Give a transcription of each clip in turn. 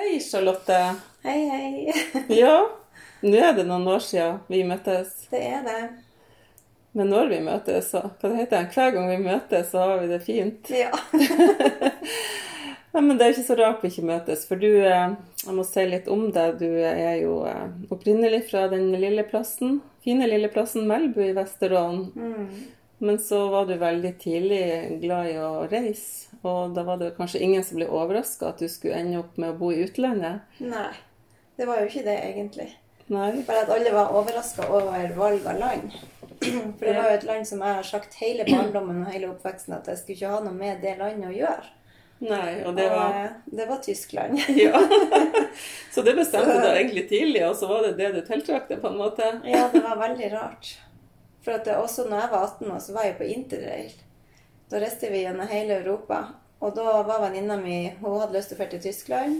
Hei, Charlotte. Hei, hei. Ja, nå er det noen år siden vi møttes. Det er det. Men når vi møtes, så hva det heter det? Hver gang vi møtes, så har vi det fint. Ja. Ja, men det er ikke så rart vi ikke møtes, for du eh, Jeg må si litt om deg. Du er jo eh, opprinnelig fra den lille plassen, fine lille plassen Melbu i Vesterålen. Mm. Men så var du veldig tidlig glad i å reise, og da var det kanskje ingen som ble overraska at du skulle ende opp med å bo i utlandet? Nei, det var jo ikke det, egentlig. Nei? Bare at alle var overraska over valg av land. For det var jo et land som jeg har sagt hele barndommen og hele oppveksten at jeg skulle ikke ha noe med det landet å gjøre. Nei, og det var eh, det var Tyskland. Ja. Så det bestemte du egentlig tidlig, og så var det det du tiltrakk deg, på en måte? Ja, det var veldig rart. For at det, også når jeg var 18 år, så var jeg på interrail. Da reiste vi gjennom hele Europa. Og da var venninna mi Hun hadde lyst til å dra til Tyskland.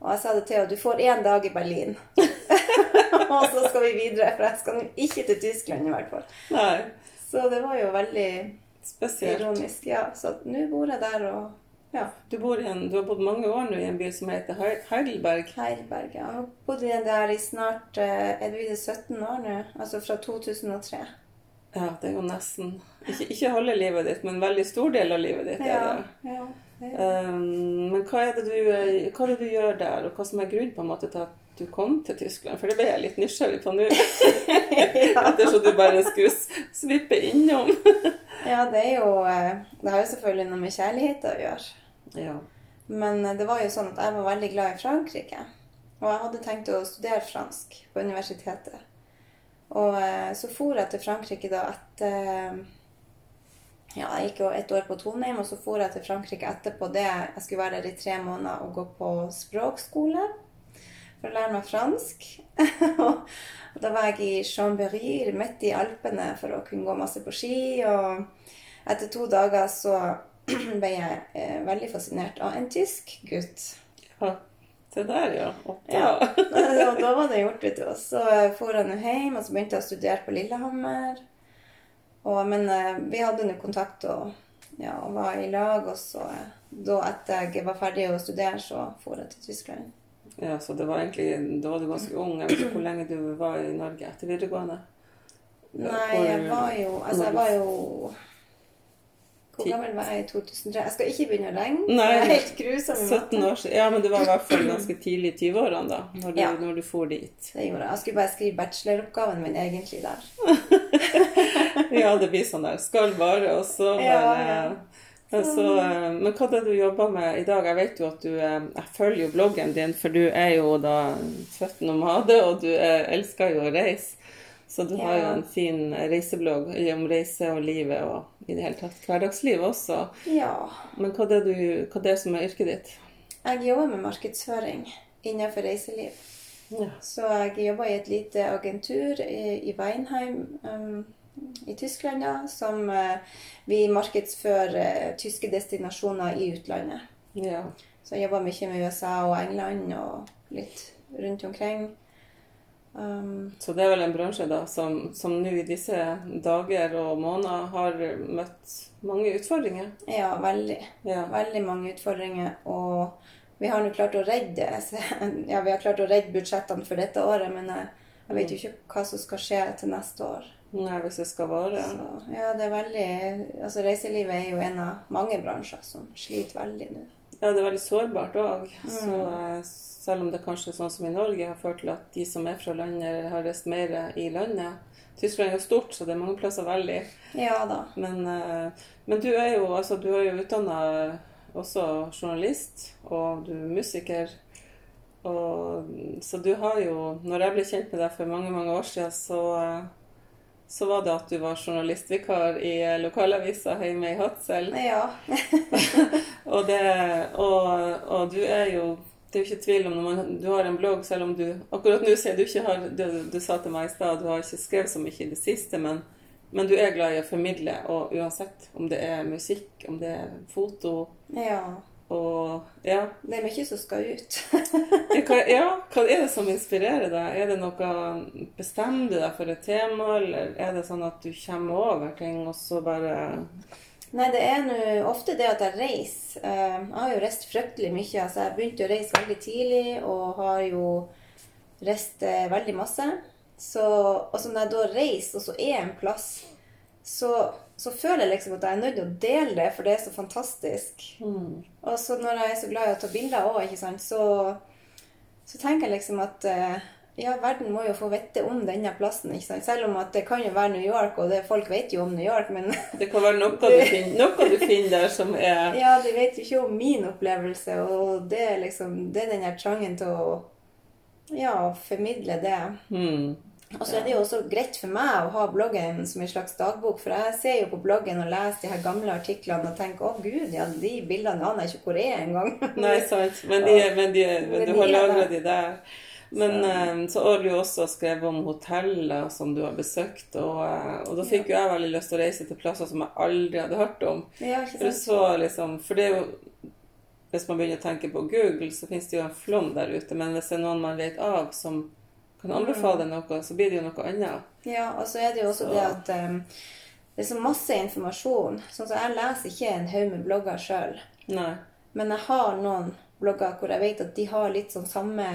Og jeg sa det til henne du får én dag i Berlin. og så skal vi videre, for jeg skal ikke til Tyskland i hvert fall. Nei. Så det var jo veldig Spesielt. ironisk. Ja, så nå bor jeg der og ja, Du, bor i en, du har bodd mange år nå i en by som heter Heidelberg. Heidelberg. ja. Jeg har bodd i den der i snart eh, er det 17 år nå. Altså fra 2003. Ja, det er jo nesten Ikke, ikke halve livet ditt, men en veldig stor del av livet ditt. er det. ja, det er Um, men hva er, det du, hva er det du gjør der, og hva som er grunnen på en måte til at du kom til Tyskland? For det ble jeg litt nysgjerrig på nå. Ettersom du bare skulle svippe innom. Ja, det er jo eh, Det har jo selvfølgelig noe med kjærlighet å gjøre. Ja. Men eh, det var jo sånn at jeg var veldig glad i Frankrike. Og jeg hadde tenkt å studere fransk på universitetet. Og eh, så for jeg til Frankrike da etter Ja, jeg gikk jo et år på Trondheim, og så for jeg til Frankrike etterpå det. Jeg skulle være der i tre måneder og gå på språkskole for å lære meg fransk. og da var jeg i Chambéry, midt i Alpene, for å kunne gå masse på ski. Og etter to dager så ble jeg eh, veldig fascinert av en tysk gutt. ja. Se der, ja. Og Ja. da- og da var det gjort, vet du. Og så for jeg nå hjem, og så begynte jeg å studere på Lillehammer. Og, men eh, vi hadde nå kontakt og, ja, og var i lag. Og så, eh, da etter jeg var ferdig å studere, så for jeg til Tyskland. Ja, så det var egentlig, da var du ganske ung. Jeg vet ikke hvor lenge du var i Norge etter videregående. Nei, jeg var jo Altså, jeg var jo Hvor gammel var jeg i 2003? Jeg skal ikke begynne å regne. Nei. Jeg er helt grusom i 17 år siden. Ja, men det var i hvert fall ganske tidlig i 20-årene da, når du, Ja. når du for dit. Det gjorde jeg. Jeg skulle bare skrive bacheloroppgaven min egentlig der. Ja, det blir sånn der. Skal bare, og så bare ja. Men Så, men hva er det du jobber med i dag? Jeg vet jo at du eh, Jeg følger jo bloggen din, for du er jo da født nomade, og du eh, elsker jo å reise. Så du har jo en fin reiseblogg om reise og livet og i det hele tatt hverdagslivet også. Ja. Men hva er det, du, hva er det som er yrket ditt? Jeg jobber med markedsføring innenfor reiseliv. Ja. Så jeg jobber i et lite agentur i, i Weinheim um, i Tyskland, da, som uh, vi markedsfører uh, tyske destinasjoner i utlandet. ja. Så jeg jobber mye med USA og England og litt rundt omkring. Um, Så det er vel en bransje da som, som nå i disse dager og måneder har møtt mange utfordringer. ja, veldig. Ja. Veldig mange utfordringer. Og vi har nå klart å redde Ja, vi har klart å redde budsjettene for dette året, men jeg, jeg vet jo ikke hva som skal skje til neste år. Nei, hvis det skal vare. Så, ja, det er veldig Altså, reiselivet er jo en av mange bransjer som sliter veldig nå. Ja, det er veldig sårbart òg. Så Mm. eh, selv om det kanskje er sånn som i Norge har ført til at de som er fra landet, har reist mer i landet. Tyskland er jo stort, så det er mange plasser veldig. Ja da. Men, eh, men du er jo altså, du er jo utdanna også journalist, og du er musiker. Og, så du har jo Når jeg ble kjent med deg for mange, mange år siden, så, eh, så var det at du var journalistvikar i lokalavisa hjemme i Hadsel. Ja. Og, det, og, og du er jo Det er jo ikke tvil om når man, du har en blogg, selv om du Akkurat nå sier du ikke har Du, du sa til meg i stad du har ikke skrevet så mye i det siste, men, men du er glad i å formidle, og uansett om det er musikk, om det er foto ja. Og Ja. Det er mye som skal ut. Hva, ja, hva er det som inspirerer deg? Er det noe Bestemmer du deg for et tema, eller er det sånn at du kommer over ting, og så bare Nei, det er nå ofte det at jeg reiser. Eh, Jeg har jo reist fryktelig mye. Altså, jeg begynte å reise veldig tidlig og har jo reist eh, veldig masse. Så, og så når jeg da reiser, og så er jeg en plass, så, så føler jeg liksom at jeg er nødt til å dele det, for det er så fantastisk. Og så når jeg er så glad i å ta bilder òg, så, så tenker jeg liksom at eh, ja, verden må jo få vite om denne plassen. ikke sant? Selv om at det kan jo være New York, og det, folk vet jo om New York, men Det kan være noe du finner, noe du finner der som er ja, de vet jo ikke om min opplevelse, og det er liksom det er den her trangen til å ja, formidle det. hmm. Og så er det jo også greit for meg å ha bloggen som en slags dagbok, for jeg ser jo på bloggen og leser de her gamle artiklene og tenker å gud, ja, de bildene aner jeg ikke hvor er engang. Nei, sant. Men, de, men, de, men du har lagra de der. Men så, så har du jo også skrevet om hoteller som du har besøkt. Og, eh, og da fikk jo jeg veldig lyst til å reise til plasser som jeg aldri hadde hørt om. Ja, For, så liksom, for det er jo Hvis man begynner å tenke på Google, så finnes det jo en flom der ute. Men hvis det er noen man vet av som kan anbefale noe, så blir det jo noe annet. Ja, og så er det jo også Så- det at um, det er så masse informasjon. Sånn som Jeg leser ikke en haug med blogger sjøl, men jeg har noen blogger hvor jeg vet at de har litt sånn samme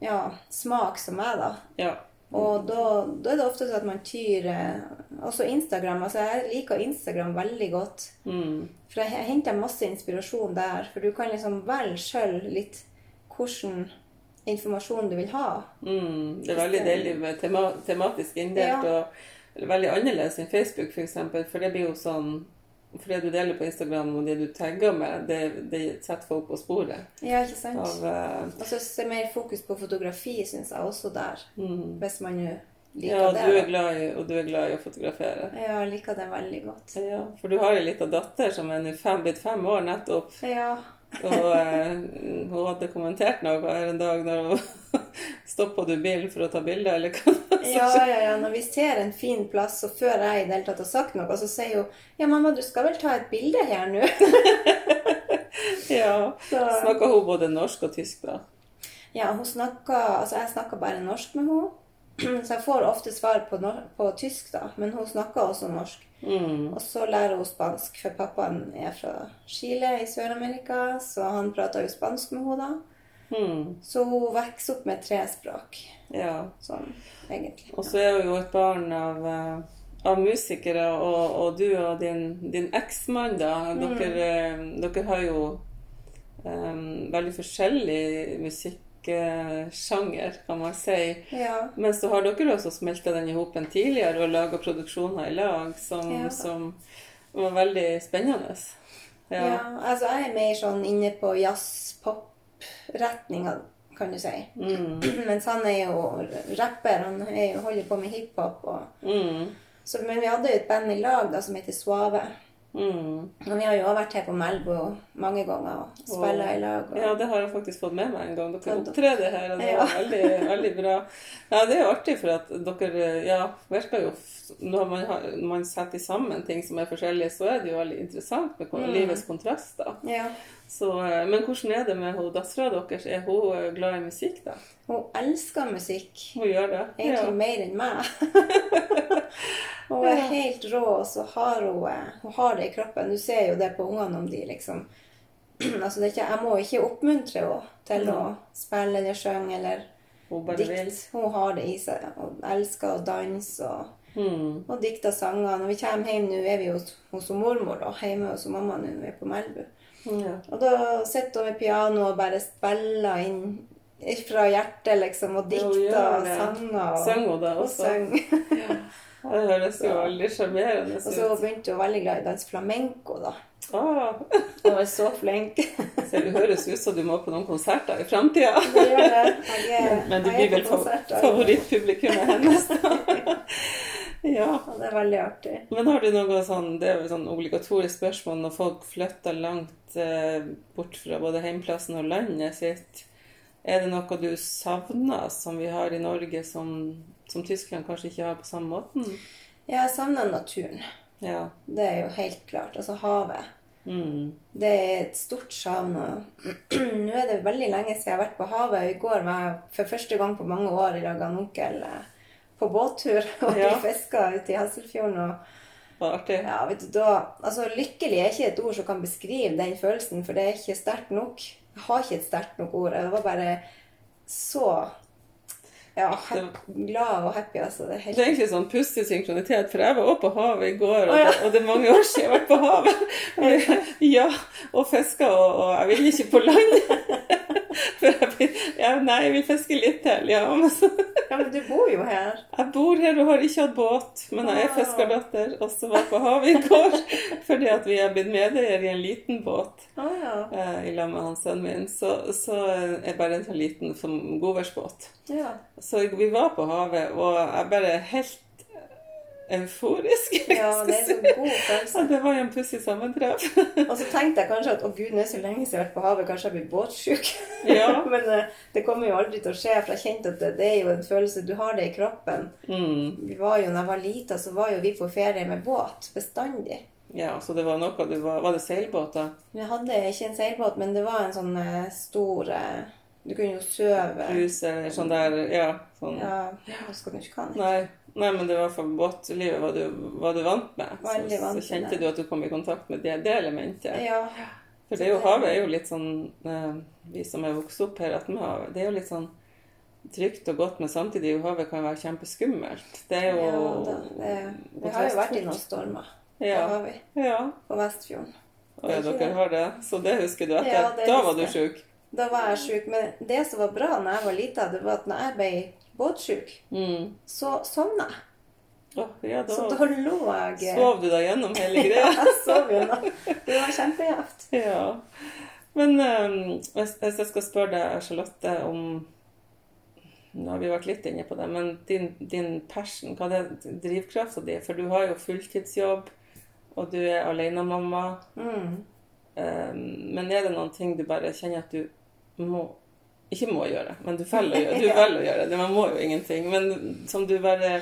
ja, smak som meg, da. Ja. Og da, da er det ofte sånn at man tyr eh, Også Instagram. altså Jeg liker Instagram veldig godt. Mm. For jeg henter masse inspirasjon der. For du kan liksom velge sjøl litt hvordan informasjon du vil ha. Mm, det er veldig deilig med tema, tematisk inndelt Ja. og eller veldig annerledes enn Facebook f.eks. For, eksempel, for det blir jo sånn For det du deler på Instagram og det du tagger med, det, det setter folk på sporet. Ja, ikke sant? Av, uh, Og så er mer fokus på fotografi, syns jeg også der. mm. Hvis man jo liker Ja, det. Ja, og du er glad i å fotografere. Ja, jeg liker det veldig godt. Ja, for du har ei lita datter som er nå blitt fem år nettopp. Ja. Og eh, hun hadde kommentert noe her en dag når hun stoppa du bilen for å ta bilde, eller hva? Ja, ja, ja. Når vi ser en fin plass, og før jeg i det hele tatt har sagt noe, så sier hun Ja, mamma, du skal vel ta et bilde her nå? Ja. Så, Snakker hun både norsk og tysk, da? ja, hun snakker Altså, jeg snakker bare norsk med henne. Så jeg får ofte svar på, på tysk, da. Men hun snakker også norsk. Mm. Og så lærer hun spansk, for pappaen er fra Chile i Sør-Amerika, så han prater jo spansk med henne da. Mm. Så hun vokser opp med tre språk, Ja. sånn egentlig. Og så er hun jo et barn av, eh, av musikere, og, og du og din, din eksmann, da. Dere, mm. dere har jo um, veldig forskjellig musikksjanger, kan man si. Ja. Men så har dere også smelta den i hop tidligere og laga produksjoner i lag som, Ja. som var veldig spennende. ja. Ja. Altså, jeg er mer sånn inne på jazz-pop-retninga, kan du si. Mm. Mens han er jo rapper, han jo, holder på med hiphop. Og... Mm. Så, men vi hadde jo et band i lag da, som heter Svave. Mm. Og vi har jo også vært her på Melbo mange ganger og spilla i lag. Og... Ja, det har jeg faktisk fått med meg en gang. Dere opptrer her, og det Ja. var veldig, veldig bra. Ja, det er jo artig, for at dere ja, virker jo Når man, har, når man setter sammen ting som er forskjellige, så er det jo veldig interessant med Mm. livets kontraster. Ja. Så, eh, men hvordan er det med dattera deres? Er hun eh, glad i musikk, da? Hun elsker musikk. Hun gjør det? Egentlig mer enn meg. hun er helt rå, og så har hun, eh, hun har det i kroppen. Du ser jo det på ungene om de liksom altså det ikke, Jeg må ikke oppmuntre henne til å spille eller synge eller Hun bare vil. dikte. Hun har det i seg. Hun elsker å danse og, Mm. og dikte sanger. Når vi kommer hjem nå, er vi hos, hos mormor da, hjemme hos mamma nå. Vi er på Melbu. Ja. Og da sitter hun ved pianoet og bare spiller inn fra hjertet, liksom, og dikter og sanger. Og, Søng hun da og ja. Det høres jo veldig sjarmerende Og så begynte hun veldig glad i å danse flamenco, da. Ah, Hun var så flink. så det høres ut som du må på noen konserter i framtida. Det det. Er, Men du er blir vel favorittpublikummet hennes, da? ja. Og det er veldig artig. Men har du noe sånn Det er jo sånn obligatorisk spørsmål når folk flytter langt bort fra både heimplassen og landet sitt. Er det noe du savner som vi har i Norge, som, som Tyskland kanskje ikke har på samme måten? Jeg savner naturen. Ja. Det er jo helt klart. Altså havet. Mm. Det er et stort savn. Nå er det veldig lenge siden jeg har vært på havet. I går var jeg for første gang på mange år i lag med onkel eh, på båttur. Og Ja. vi fiska ute i Hasselfjorden. Og Var det artig? Ja, vet du, da, altså Lykkelig er ikke et ord som kan beskrive den følelsen, for det er ikke sterkt nok. Jeg har ikke et sterkt nok ord. Jeg var bare så ja, glad og happy. altså. Det er Det er egentlig sånn pussig synkronitet, for jeg var også på havet i går, og, oh, ja. det, og det er mange år siden jeg har vært på havet. Ja, og fiska, og, og jeg vil ikke på land. Ja, nei, jeg vil fiske litt til. Ja, men så, Ja, men du bor jo her. jeg bor her og har ikke hatt båt, men jeg er fiskerdatter, og så var jeg på havet i går fordi at vi er blitt medeier i en liten båt. Å ja. eh, I lag med han sønnen min. Så, så er bare en sånn liten som godværsbåt. ja. Så vi var på havet, og jeg bare helt euforisk. Ja, det er så god Ja, følelse. det var jo en pussig sammentreff. Og så tenkte jeg kanskje at å gud, nå er så lenge siden jeg har vært på havet, kanskje jeg blir båtsjuk. Ja. Men eh, det kommer jo aldri til å skje, for jeg kjente at det, det er jo en følelse Du har det i kroppen. Mm. Vi var jo, når jeg var lita, så var jo vi på ferie med båt bestandig. Ja, så det var noe du var Var det seilbåt, da? Vi hadde ikke en seilbåt, men det var en sånn eh, stor eh, Du kunne jo søve. Hus eller sånn der Ja. Sånn. Ja, jeg husker ikke hva den het. Nei, men det var for båtlivet var du, var du vant med. Veldig så, vant så kjente med du at du kom i kontakt med det, det elementet. Ja. For det er jo, havet er jo litt sånn eh, Vi som er vokst opp her attmed havet, det er jo litt sånn trygt og godt, men samtidig jo havet kan være kjempeskummelt. Det er jo ja det, det, vi har jo vært i noen stormer. Det Ja. har vi. ja. På Vestfjorden. Å ja, Det er dere har det. Så det husker du etter. Ja, da var du sjuk. Da var jeg sjuk. Men det som var bra når jeg var lita, det var at når jeg ble båtsjuk, Mm. så sovna jeg. Oh, ja, da Så da lå jeg sov du deg gjennom hele Ja, greia. jeg sov gjennom. Det var kjempegjevt. ja. Men um, hvis, hvis jeg skal spørre deg, Charlotte, om Nå har vi vært litt inne på det, men din, din passion, hva er drivkrafta di? For du har jo fulltidsjobb, og du er alenemamma. Mm. Um, men er det noen ting du bare kjenner at du må Ikke må gjøre, men du velger å gjøre, du velger å gjøre det. Man må jo ingenting. Men som du bare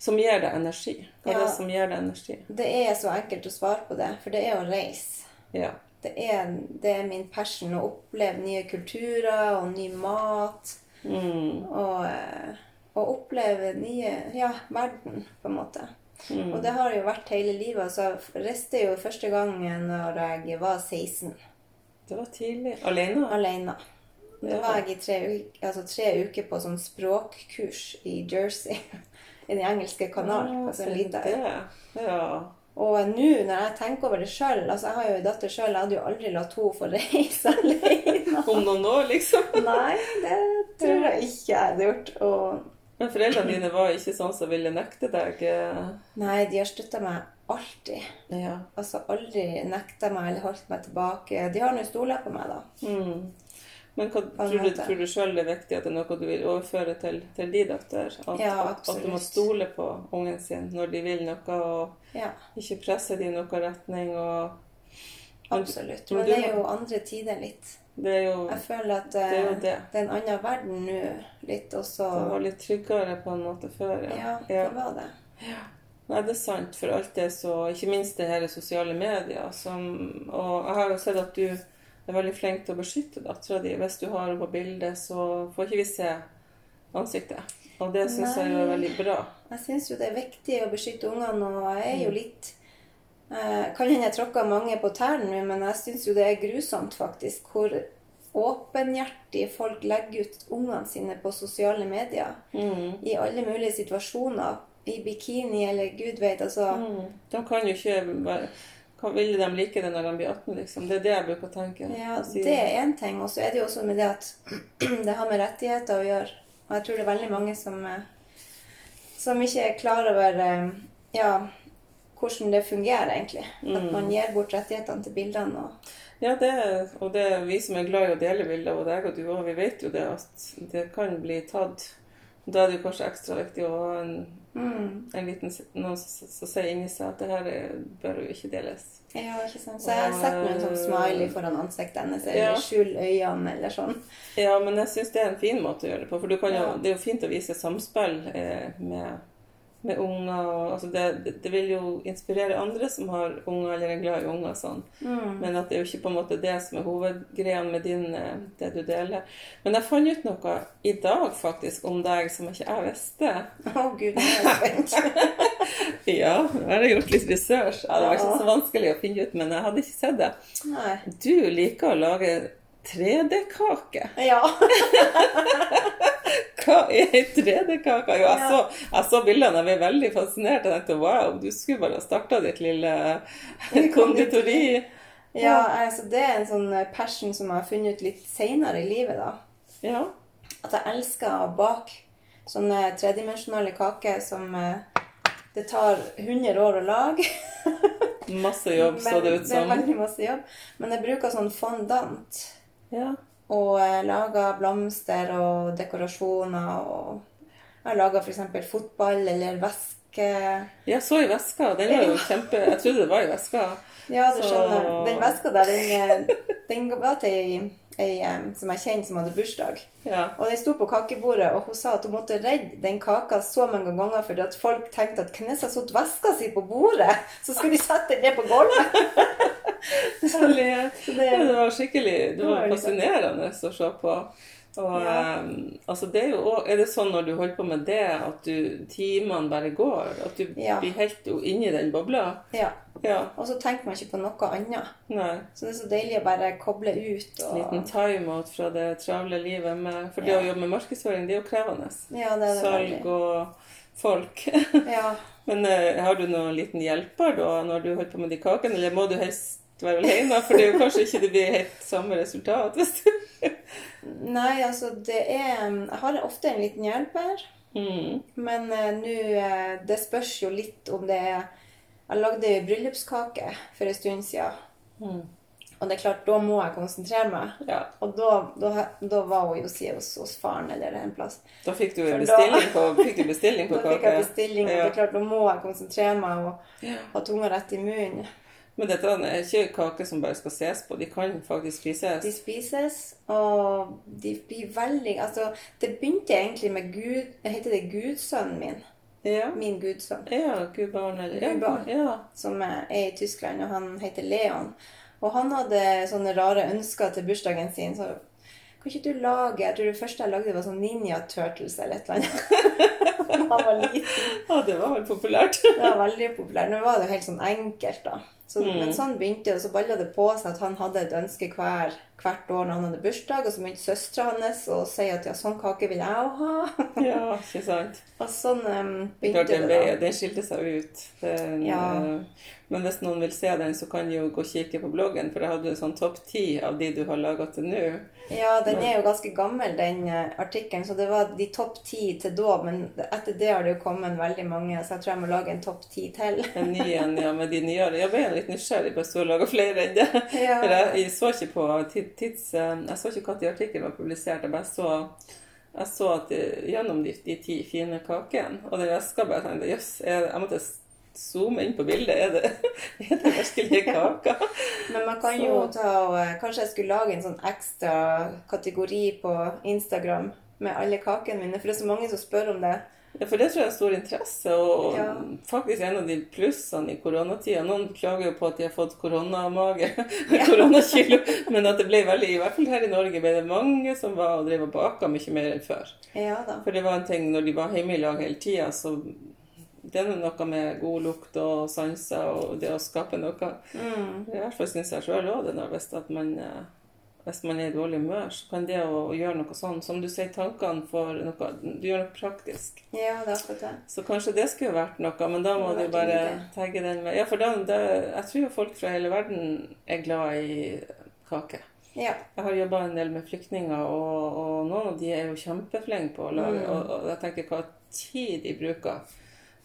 Som gir deg energi. Hva er det Ja. som gir deg energi? Det er så enkelt å svare på det, for det er å reise. Ja. Det er, det er min passion å oppleve nye kulturer og ny mat. Mm. Og, eh, og oppleve nye Ja, verden, på en måte. Mm. Og det har jo vært hele livet. Så jeg reiste jo første gangen når jeg var 16, Det var tidlig. Alene? alene. Da var jeg i tre, uker- altså tre uker på sånn språkkurs i Jersey. I den engelske kanalen. Ja, altså så liten øy. Ja. Og nå når jeg tenker over det sjøl altså Jeg har jo en datter sjøl. Jeg hadde jo aldri latt henne få reise alene. Om noen år, liksom. Nei, det tror jeg ikke jeg hadde gjort. Og Men foreldrene dine var ikke sånn som ville nekte deg nei, de har støtta meg alltid. Ja. Altså aldri nekta meg eller holdt meg tilbake. De har nå stola på meg, da. Mm. Men hva, tror, du, tror du sjøl det er viktig at det er noe du vil overføre til, til din datter? At, Ja, at, du må stole på ungen sin når de vil noe, og Ja, ikke presse dem i noen retning? og absolutt. men Men det er jo andre tider litt. Det er jo Jeg føler at Det er eh, det. det er en annen verden nå, litt, også. Det var litt tryggere på en måte før. Ja, ja. det var det. Nei, det er sant, for alt det så Ikke minst det her sosiale medier. Som, og jeg har jo sett at du er veldig flink til å beskytte dattera di. Hvis du har henne på bildet, så får ikke vi se ansiktet. Og det syns jeg er veldig bra. Jeg syns jo det er viktig å beskytte ungene, og jeg er Mm. jo litt eh, Kan hende jeg tråkker mange på tærne nå, men jeg syns jo det er grusomt, faktisk, hvor åpenhjertig folk legger ut ungene sine på sosiale medier. Mm. I alle mulige situasjoner. I bikini eller gud vet, altså. Mm. De kan jo ikke være Ville de like det når de blir 18, liksom? Det er det jeg bruker å tenke. Ja, det er én ting. Og så er det jo også med det at det har med rettigheter å gjøre. Og jeg tror det er veldig mange som, eh, som ikke er klar over eh, ja, hvordan det fungerer, egentlig. At Mm. man gir bort rettighetene til bildene. Og, Ja, det, og det er vi som er glad i å dele bilder, og deg og du òg, vi vet jo det at det kan bli tatt. Da er det jo kanskje ekstra viktig å ha en, mm, en liten, noen som sier inni seg at det her er- bør jo ikke deles. ja, ikke sant? Så jeg har sett noen en sånn smiley foran ansiktet hennes, eller Ja. skjul øynene, eller sånn. Ja, men jeg syns det er en fin måte å gjøre det på. For du kan Ja. det er jo fint å vise samspill eh, med, med unger. Altså det, det, vil jo inspirere andre som har unger eller er glad i unger. Sånn. Mm. Men at det er jo ikke på en måte det som er hovedgreia med din, eh, det du deler. Men jeg fant ut noe i dag faktisk om deg som ikke jeg visste. Å gud, nå er jeg spent. Ja, jeg har gjort litt research. Ja, det var ikke så vanskelig å finne ut, men jeg hadde ikke sett det. Nei. Du liker å lage 3D-kake. Ja. Hva er ei 3D-kake? Jo, jeg så, jeg så bildene, jeg ble veldig fascinert. Jeg tenkte wow, du skulle bare ha starta ditt lille konditori. ja, altså det er en sånn passion som jeg har funnet ut litt seinere i livet, da. Ja. At jeg elsker å bake sånne tredimensjonale kaker som eh, det tar 100 år å lage. Masse jobb, så det ut som. Det er veldig masse jobb. Men jeg bruker sånn fondant. Ja. Og eh, laga blomster og dekorasjoner. Og jeg har laga f.eks. fotball eller veske. Jeg så i veska. Den var jo kjempe Jeg trodde det var i veska. Ja, du Så- skjønner. Den veska der, den, den var til ei, som jeg kjenner som hadde bursdag. Ja. Og den sto på kakebordet, og hun sa at hun måtte redde den kaka så mange ganger fordi at folk tenkte at Knessa satt veska si på bordet? Så skulle de sette den ned på gulvet. Så det- det var skikkelig Det var fascinerende å se på. Og Ja. eh, altså det er jo Er det sånn når du holder på med det, at du, timene bare går? At du Ja. blir helt inni den bobla? Ja. Ja. Og så tenker man ikke på noe annet. Nei. Så det er så deilig å bare koble ut. Og... Liten timeout fra det travle livet. Med, for det å jobbe med markedsføring, det er jo krevende. Ja, det er det Salg og folk. Ja. Men eh, har du noen liten hjelper da når du holder på med de kakene, eller må du helst være alene? For det er jo kanskje ikke det blir helt samme resultat. Nei, altså det er Jeg har ofte en liten hjelper. mm. Men uh, nå uh, Det spørs jo litt om det er Jeg lagde bryllupskake for en stund siden. Mm. Og det er klart, da må jeg konsentrere meg. Ja. Og da, da, da var hun jo siden hos, hos faren eller en plass. Da fikk du For da- bestilling på, fikk du bestilling på Da fikk jeg bestilling, og det er klart, da må jeg konsentrere meg og ha tunga rett i munnen. Men dette er ikke kake som bare skal ses på. De kan faktisk spises. De spises, og de blir veldig Altså, det begynte egentlig med Gud Heter det gudsønnen min? Ja. Min gudsønn. Ja, gudbarn eller Gudbarn. ja. som er i Tyskland, og han heter Leon. Og han hadde sånne rare ønsker til bursdagen sin. Så kan ikke du lage Jeg tror det første jeg lagde, var sånn Ninja Turtles eller et eller annet. han var liten. ja, det var vel populært. Det var veldig populært. Nå var det jo helt sånn enkelt, da. Så, Mm. Men sånn begynte det, og så balla det på seg at han hadde et ønske hver, hvert år når han hadde bursdag. Og så begynte søstera hans å si at ja, sånn kake vil jeg òg ha. ja, ikke sant. Og sånn um, begynte den, det, da. Det skilte seg ut. Den, Ja. eh, Men hvis noen vil se den, så kan de jo gå og kikke på bloggen, for jeg hadde en sånn topp ti av de du har laga til nå. Ja, den er jo ganske gammel, den eh, artikkelen. Så det var de topp ti til da. Men etter det har det jo kommet veldig mange, så jeg tror jeg må lage en topp ti til. En ny en, ja, med de nyere. Jeg ble litt nysgjerrig på å lage flere enn det. Ja. For jeg, jeg så ikke på tids... eh, Jeg så ikke når artikkelen var publisert. Jeg bare så jeg så at gjennom de, de ti fine kakene, og den veska bare tenkte jøss, jeg, jeg måtte zoome inn på bildet. Er det, er det virkelig kaka? Men man kan jo ta og eh, Kanskje jeg skulle lage en sånn ekstra kategori på Instagram med alle kakene mine, for det er så mange som spør om det. Ja, for det tror jeg er stor interesse, og Ja. faktisk en av de plussene i koronatida. Noen klager jo på at de har fått koronamage, koronakilo, men at det ble veldig, i hvert fall her i Norge, ble det mange som var og drev og baka mye mer enn før. Ja da. For det var en ting når de var hjemme i lag hele tida, så det er noe med god lukt og sanser og det å skape noe. Mm. I hvert fall syns jeg sjøl òg det, når hvis, man, eh, hvis man er i dårlig humør, så kan det å, å gjøre noe sånn, som du sier, tankene for noe Du gjør noe praktisk. Ja, det er akkurat det. Så kanskje det skulle vært noe, men da må du bare tagge den med Ja, for da, da, jeg tror jo folk fra hele verden er glad i kake. Ja. Jeg har jobba en del med flyktninger, og, og noen av de er jo kjempeflinke på å lage Mm. og, og jeg tenker hva tid de bruker.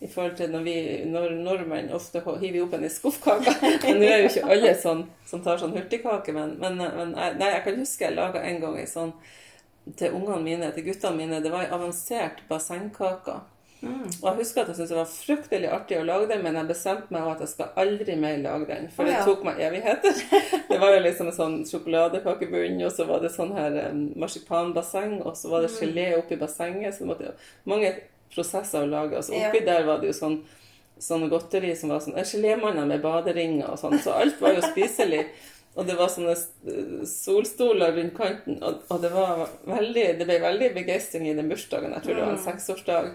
I forhold til når vi når nordmenn ofte hiver opp en i skuffkaka. Men nå er jo ikke alle sånn som tar sånn hurtigkake, men, men, men jeg, nei, jeg kan huske jeg laga en gang ei sånn til ungene mine, til guttene mine. Det var ei avansert bassengkake. Mm. Og jeg husker at jeg syntes det var fryktelig artig å lage den, men jeg bestemte meg at jeg skal aldri mer lage den. For Å, det tok meg evigheter. Det var jo liksom en sånn sjokoladekakebunn, og så var det sånn her um, marsipanbasseng, og så var det Mm. gelé oppi bassenget. Så det måtte jo mange prosesser å lage. Altså, Ja. oppi der var det jo sånn sånne godteri som var sånn Gelémanner med baderinger og sånn. Så alt var jo spiselig. Og det var sånne eh, solstoler rundt kanten, og, og det var veldig Det ble veldig begeistring i den bursdagen. Jeg tror det var en Mm. seksårsdag.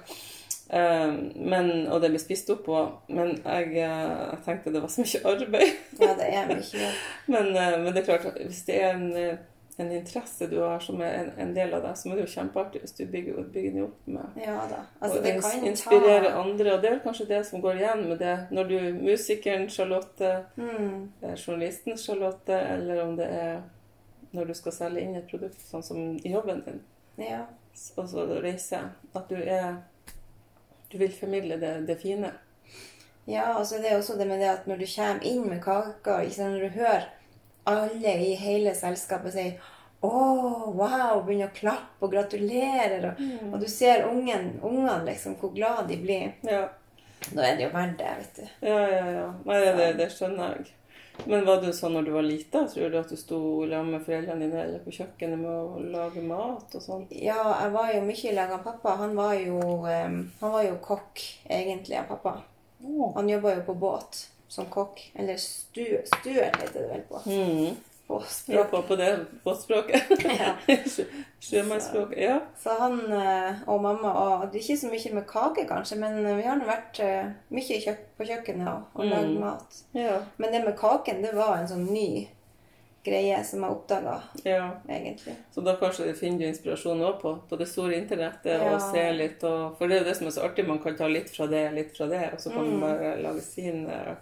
Um, men, og det ble spist opp òg. Men jeg, eh, jeg tenkte det var så mye arbeid. Ja, det er mye. Men, eh, men det er klart, hvis det er en, en interesse du har som er en, en del av deg, så er det jo kjempeartig hvis du bygger, bygger det opp med Ja. Altså, og det ins- kan inspirere ta andre. Og det er kanskje det som går igjen med det når du musikeren Charlotte, mm, eh, journalisten Charlotte, eller om det er når du skal selge inn et produkt, sånn som i jobben din, Ja. og så reise, at du er Du vil formidle det, det fine. Ja, altså det er også det med det at når du kommer inn med ikke sant, når du hører alle i hele selskapet sier å, wow, begynner å klappe og gratulerer, og, Mm. og du ser ungen, ungene liksom, hvor glad de blir. Ja, Da er det jo verdt det, vet du. ja, ja. ja. Nei, det, det skjønner jeg. Men var det sånn når du var lita? Tror du at du sto sammen med foreldrene dine eller på kjøkkenet med å lage mat og sånn? Ja, jeg var jo mye i lag med pappa. Han var jo, um, han var jo kokk, egentlig, av pappa. Han jobba jo på båt som kokk. Eller stuert stuer heter det vel på, Mm. på Ja, språk. på, det båtspråket. Ja. Sjømannsspråket. Ja. Så han eh, og mamma og Det er ikke så mye med kake, kanskje, men vi har vært eh, mye på kjøkkenet og, og lagd Mm. mat. Ja. Men det med kaken, det var en sånn ny greie som jeg oppdaga, ja. egentlig. Så da kanskje finner du inspirasjon også på, på det store internettet Ja. og ser litt. Og, for det er jo det som er så artig, man kan ta litt fra det, litt fra det, og så kan Mm. man bare lage sin eh.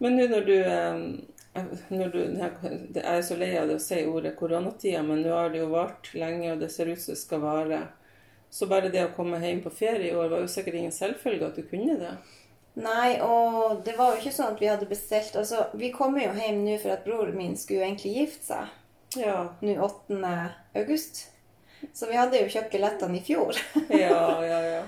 Men nå når du, eh, når du Jeg er så lei av det å si ordet koronatida, men nå har det jo vart lenge, og det ser ut som det skal vare. Så bare det å komme hjem på ferie i år var jo sikkert ingen selvfølge at du kunne det. Nei, og det var jo ikke sånn at vi hadde bestilt Altså, vi kommer jo hjem nå for at broren min skulle egentlig gifte seg Ja, nå 8. august. Så vi hadde jo kjøpt billettene i fjor. ja, ja. ja.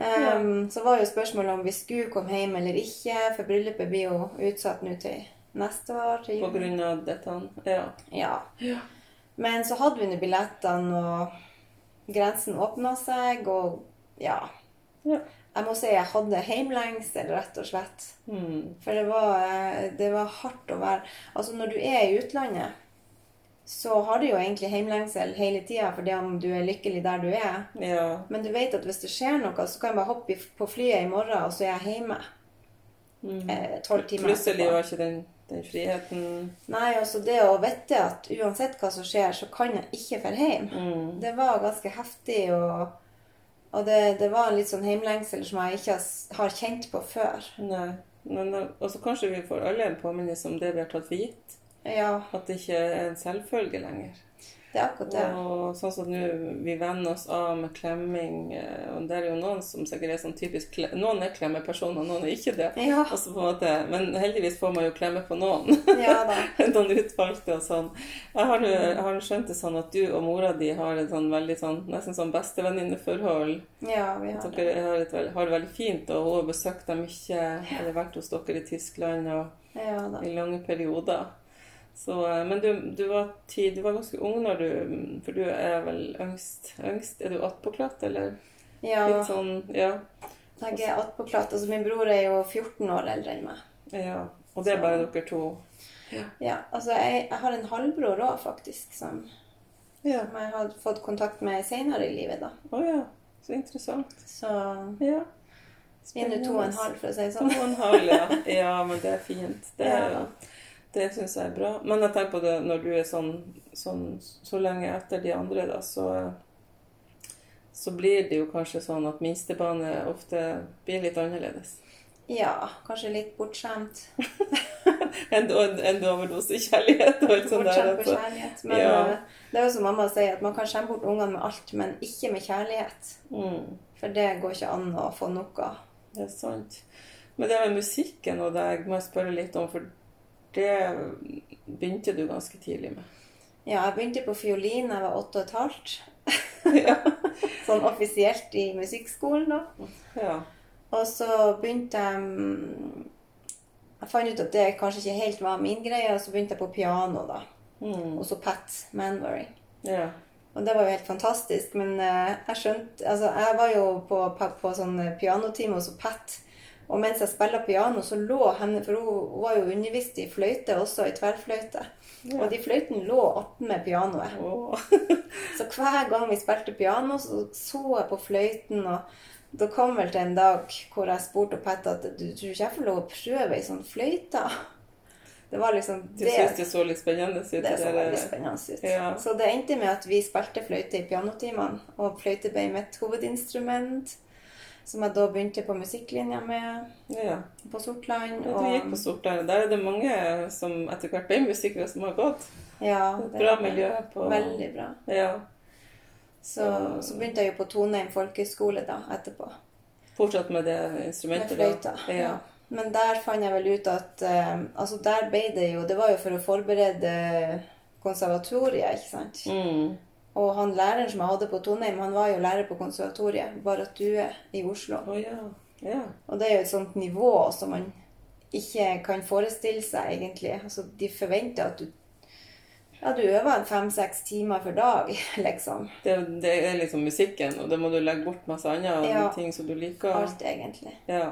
Em, Så var jo spørsmålet om vi skulle komme hjem eller ikke, for bryllupet blir jo utsatt nå til neste år. Til På grunn av dette. Ja. Ja. Ja. Men så hadde vi nå billettene, og grensen åpna seg, og ja. Ja. Jeg må si jeg hadde heimlengsel, rett og slett. Mm. For det var, eh, det var hardt å være Altså, når du er i utlandet, så har du jo egentlig heimlengsel hele tida fordi om du er lykkelig der du er. ja. Men du vet at hvis det skjer noe, så kan jeg bare hoppe på flyet i morgen, og så er jeg hjemme. Mm. eh, Tolv timer Plutselig var ikke den, den friheten Nei, altså det å vite at uansett hva som skjer, så kan jeg ikke dra hjem. mm. Det var ganske heftig, og, og det, det var en litt sånn heimlengsel som jeg ikke har- kjent på før. Nei. Men altså kanskje vi får alle en påminnelse om det vi har tatt for gitt. Ja, At det ikke er en selvfølge lenger. det er akkurat det. Og sånn som nå, vi venner oss av med klemming. eh, Og det er jo noen som sikkert er sånn typisk Noen er klemmepersoner, noen er ikke det. Ja, måte, Men heldigvis får man jo klemme på noen. ja da. noen utvalgte og sånn. Jeg har, jo- jeg har skjønt det sånn at du og mora di har et sånn veldig sånn nesten sånn bestevenninneforhold. Ja, vi har har det. har, et, har det veldig fint, og hun har besøkt deg mye. Eller vært hos dere i Tyskland og Ja i lange perioder. Så, eh, men du, du, var ti, du var ganske ung når du For du er vel yngst? yngst. Er du attpåklatt, eller? Ja, Litt sånn Ja. jeg er attpåklatt. Altså, min bror er jo 14 år eldre enn meg. ja. Og det er Så- bare dere to? Ja, altså, jeg, jeg har en halvbror òg, faktisk, som, Ja. som jeg har fått kontakt med senere i livet, da. Å ja. Så interessant. Så Ja. vi er nå to og en halv, for å si det sånn. To og en halv, ja. Ja, men det er fint. Det, er Ja. Det syns jeg er bra. Men jeg tenker på det når du er sånn, sånn så lenge etter de andre, da, så så blir det jo kanskje sånn at minstebane ofte blir litt annerledes. Ja, kanskje litt bortskjemt. En, en overdose kjærlighet og alt sånt der. Bortskjemt på Altså. kjærlighet. Men Ja. eh, det er jo som mamma sier, at man kan skjemme bort ungene med alt, men ikke med kjærlighet. Mm, For det går ikke an å få nok av. det er sant. Men det med musikken og deg må jeg spørre litt om, for det begynte du ganske tidlig med. Ja, jeg begynte på fiolin da jeg var åtte og et halvt. Sånn offisielt i musikkskolen, da. ja. Og så begynte jeg mm, Jeg fant ut at det kanskje ikke helt var min greie, og så begynte jeg på piano, da. Mm, Og så Pat Manbury. ja. Og det var jo helt fantastisk, men eh, jeg skjønte Altså, jeg var jo på, på, på sånn pianotime hos Pat. Og mens jeg spilte piano, så lå henne For hun, hun var jo undervist i fløyte også, i tverrfløyte. Ja. Og de fløytene lå attmed pianoet. Oh. Så hver gang vi spilte piano, så så jeg på fløyten, og da kom vel til en dag hvor jeg spurte Petter at du tror ikke jeg får lov å prøve ei sånn fløyte? Det var liksom Du syns det så litt spennende ut? det så veldig spennende ut. Ja. Så det endte med at vi spilte fløyte i pianotimene, og fløyte ble mitt hovedinstrument. Som jeg da begynte på musikklinja med Ja. på Sortland. Ja, du gikk på Sortland. Der er det mange som etter hvert ble musikere, som har gått. ja, Et det bra er miljø på Veldig bra. Ja. Så, så begynte jeg jo på Toneim folkehøgskole da, etterpå. Fortsatt med det Med instrumentet? fløyta. da. Ja. Men der fant jeg vel ut at uh, Altså, der ble det jo Det var jo for å forberede konservatoriet, ikke sant? Mm. Og han læreren som jeg hadde på Toneheim, han var jo lærer på konservatoriet, Barrat Due i Oslo. Oh, ja. ja. Og det er jo et sånt nivå som man ikke kan forestille seg, egentlig. Altså, de forventer at du ja, du øver fem-seks timer for dag, liksom. Det, det er liksom musikken, og det må du legge bort masse andre Ja. ting som du liker. Alt, egentlig. Ja.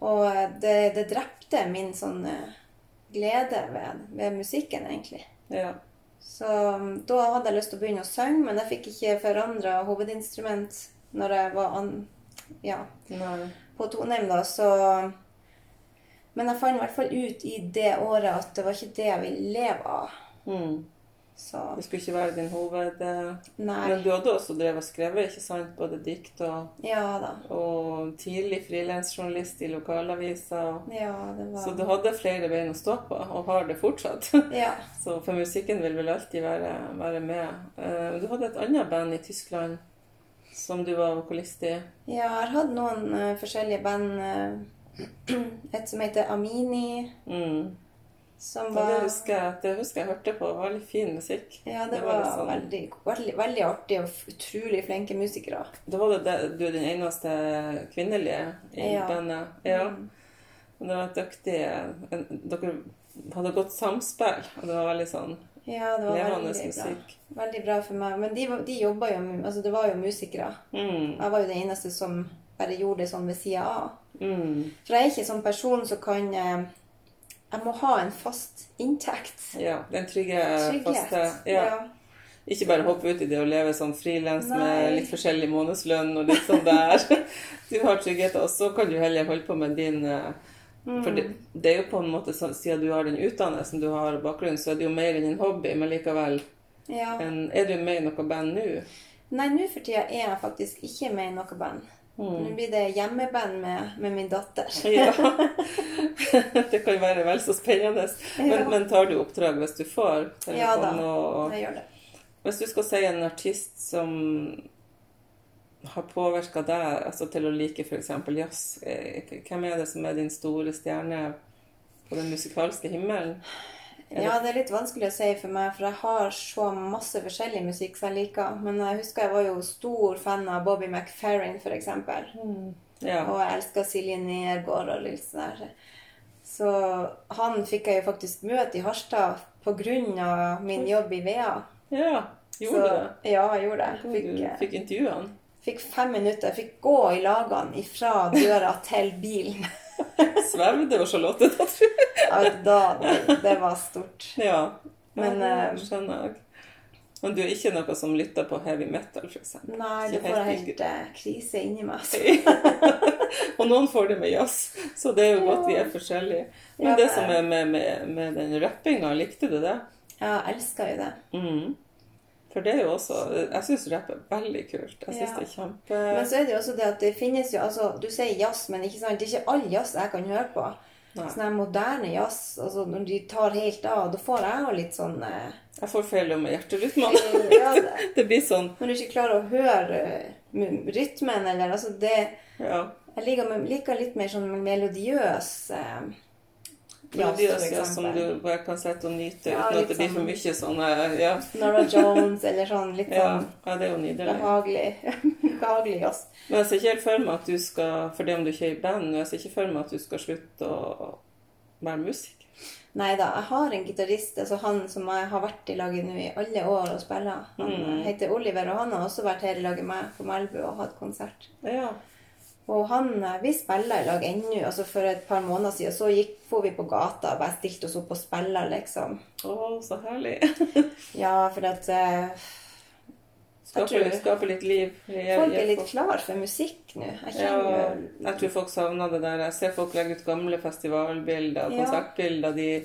Og eh, det, det drepte min sånn eh, glede ved, ved musikken, egentlig. ja. Så um, da hadde jeg lyst til å begynne å synge, men jeg fikk ikke forandra hovedinstrument når jeg var an, ja, Nei. på Toneim, da, så Men jeg fant i hvert fall ut i det året at det var ikke det jeg ville leve av. Mm. Så Det skulle ikke være din hoved... nei. Men du hadde også drevet og skrevet, ikke sant? Både dikt og, Ja da. og tidlig frilansjournalist i lokalaviser. Ja, det var Så du hadde flere bein å stå på, og har det fortsatt. Ja. Så for musikken vil vel alltid være, være med. Eh, Du hadde et annet band i Tyskland som du var vokalist i. ja, jeg har hatt noen uh, forskjellige band. Uh, et som heter Amini, Mm. Som var det husker jeg, det husker jeg hørte på. Veldig fin musikk. Ja, det, det var var, sånn- veldig, veldig, veldig artig og utrolig flinke musikere. Da var det du er den eneste kvinnelige i Ja. bandet. Ja. Mm. Og det var et dyktig Dere hadde godt samspill, og det var veldig sånn Ja, det var levende veldig bra. Veldig bra for meg. Men de, de jobba jo Altså, det var jo musikere. Mm. Jeg var jo den eneste som bare gjorde det sånn ved sida av. Mm. For jeg er ikke sånn person som kan eh, Jeg må ha en fast inntekt. Ja. Den trygge, Trygghet. faste ja. Ikke bare hoppe ut i det og leve sånn frilans med litt forskjellig månedslønn og litt sånn der. Du har trygghet, og så kan du heller holde på med din eh, For det, det er jo på en måte sånn, siden du har den utdannelsen du har bakgrunn, bakgrunnen, så er det jo mer enn en hobby, men likevel Ja. en, Er du med i noe band nå? Nei, nå for tida er jeg faktisk ikke med i noe band. Mm. Nå blir det hjemmeband med, med min datter. Ja. det kan være vel så spennende. Men, Ja. men tar du oppdrag hvis du får? Ja da. telefon og- Jeg gjør det. Hvis du skal si en artist som har påvirka deg altså til å like f.eks. jazz, eh, hvem er det som er din store stjerne på den musikalske himmelen? Ja, det er litt vanskelig å si for meg, for jeg har så masse forskjellig musikk som jeg liker. Men jeg husker jeg var jo stor fan av Bobby McFerrin, f.eks. Ja. Og jeg elska Silje Nergård og litt sånn der. Så han fikk jeg jo faktisk møte i Harstad pga. min jobb i VEA. ja. Gjorde du det? Ja, jeg gjorde det. Fikk, eh, fikk intervjue han? fikk fem minutter. Jeg fikk gå i lagene ifra døra til bilen. Svevde og Charlotte, da, tror jeg. Ja, da, det, det var stort. Ja. Men, men eh, skjønner jeg. Men du er ikke noe som lytter på heavy metal, f.eks.? Nei, det får helt helt uh, krise inni meg. Altså. Og noen får det med jazz, så det er jo godt vi er forskjellige. Men Ja, det som er med, med, med den rappinga, likte du det? Ja, jeg elsker jo det. Mm. For det er jo også Jeg syns rapp er veldig kult. Jeg syns Ja. det er kjempe Men så er det jo også det at det finnes jo altså, Du sier jazz, men ikke sant, det er ikke all jazz jeg kan høre på. Nei. Sånn moderne jazz, altså når de tar helt av, da får jeg jo litt sånn eh, Jeg får feil om hjerterytmene. ja, det, Det blir sånn Når du ikke klarer å høre eh, rytmen, eller altså det Ja. Jeg liker, liker litt mer sånn melodiøs eh, Melodiøs for som du bare kan sette og nyte Ja, uten at det blir for sånn- mye sånne Ja. Nora Jones, eller sånn litt sånn ja det er jo nydelig. behagelig, behagelig jazz. Men jeg ser ikke helt for meg at du skal For det om du ikke er i band, jeg ser ikke for meg at du skal slutte å være musiker. Nei da, jeg har en gitarist, altså han som jeg har vært i laget nå i alle år og spiller. Han Mm. heter Oliver, og han har også vært her i lag med meg på Melbu og hatt konsert. Ja. Og han, eh, vi spiller i lag ennå. Altså for et par måneder siden så gikk, for vi på gata og bare stilte oss opp og spiller, liksom. Å, så herlig. Ja, for at eh, Skape, litt- liv. Jeg- Folk er litt klar for musikk nå. Jeg Ja, jeg tror folk savner det der. Jeg ser folk legge ut gamle festivalbilder konsertbilder. De,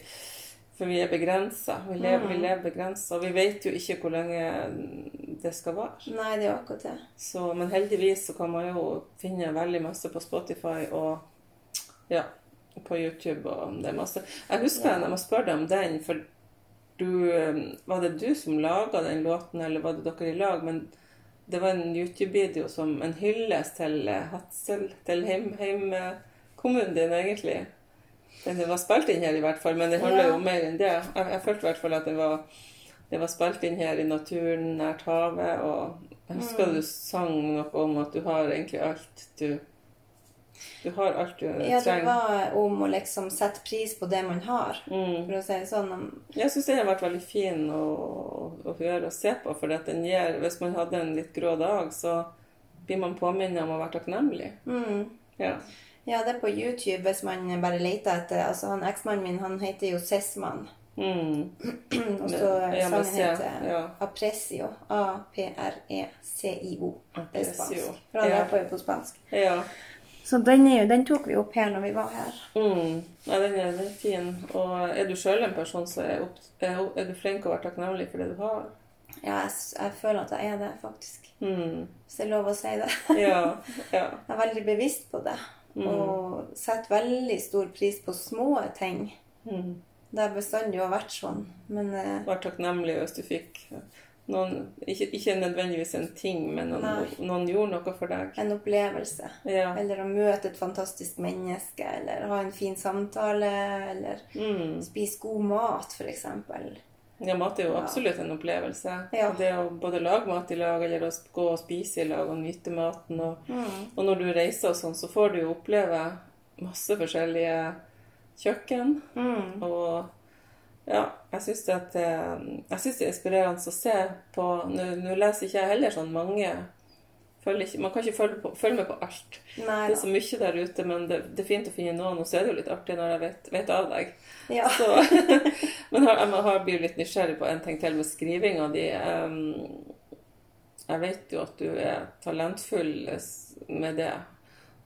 for vi er begrensa. Vi lever, vi Mm. lever begrensa. Vi vet jo ikke hvor lenge det skal vare. Nei, det er akkurat det. Så, men heldigvis så kan man jo finne veldig masse på Spotify og ja, på YouTube. og det er masse. Jeg husker Ja. jeg må spørre deg om den, for du eh, Var det du som laga den låten, eller var det dere i lag? Men det var en YouTube-video som en hyllest til eh, Hadsel, til heim- heimkommunen din, egentlig. Den var spilt inn her, i hvert fall, men det handler Ja. jo mer enn det. Jeg, jeg følte i hvert fall at det var det var spilt inn her i naturen nært havet, og jeg husker Mm. du sang noe om at du har egentlig alt du Du har alt du Ja, det var om å liksom sette pris på det man har, Mm. for å si det sånn. Jeg syns den har vært veldig fin å, å høre og se på, for den gir Hvis man hadde en litt grå dag, så blir man påminnet om å være takknemlig. Mm. Ja. Ja, det er på YouTube hvis man bare leter etter Altså, han eksmannen min, han heter jo Sessmann. Mm. Og så Ja, sangen heter ja. Aprecio. A-P-R-E-C-I-O. Det er spansk. For han Ja. rapper jo på spansk. ja. Så den, jo, den tok vi opp her når vi var her. Mm. ja den, er, den er fin. Og er du sjøl en person som er, opp, er, du flink å være takknemlig for det du har? Ja, jeg, jeg føler at jeg er det, faktisk. Mm. Hvis det er lov å si det. Ja. ja. Jeg er veldig bevisst på det. Mm. Og setter veldig stor pris på små ting. Mm. Det har bestandig vært sånn. Men eh, Vær takknemlig hvis du fikk noen Ikke, ikke nødvendigvis en ting, men noen, noen gjorde noe for deg. en opplevelse. Ja. Eller å møte et fantastisk menneske. Eller ha en fin samtale. Eller Mm. spise god mat, f.eks. ja, mat er jo absolutt en opplevelse. Ja. Det å både lage mat i lag, eller å gå og spise i lag og nyte maten. Og, Mm. og når du reiser og sånn, så får du jo oppleve masse forskjellige kjøkken. Mm. Og ja, jeg syns det, eh, det er inspirerende å se på Nå nå leser ikke jeg heller sånn mange ikke, Man kan ikke følge, på, følge med på alt. Nei Det er så mye der ute, men det, det er fint å finne noen, og så er det jo litt artig når jeg vet, vet av deg. Ja. Så, men har, jeg har blir litt nysgjerrig på en ting til med skrivinga di. Jeg vet jo at du er talentfull med det,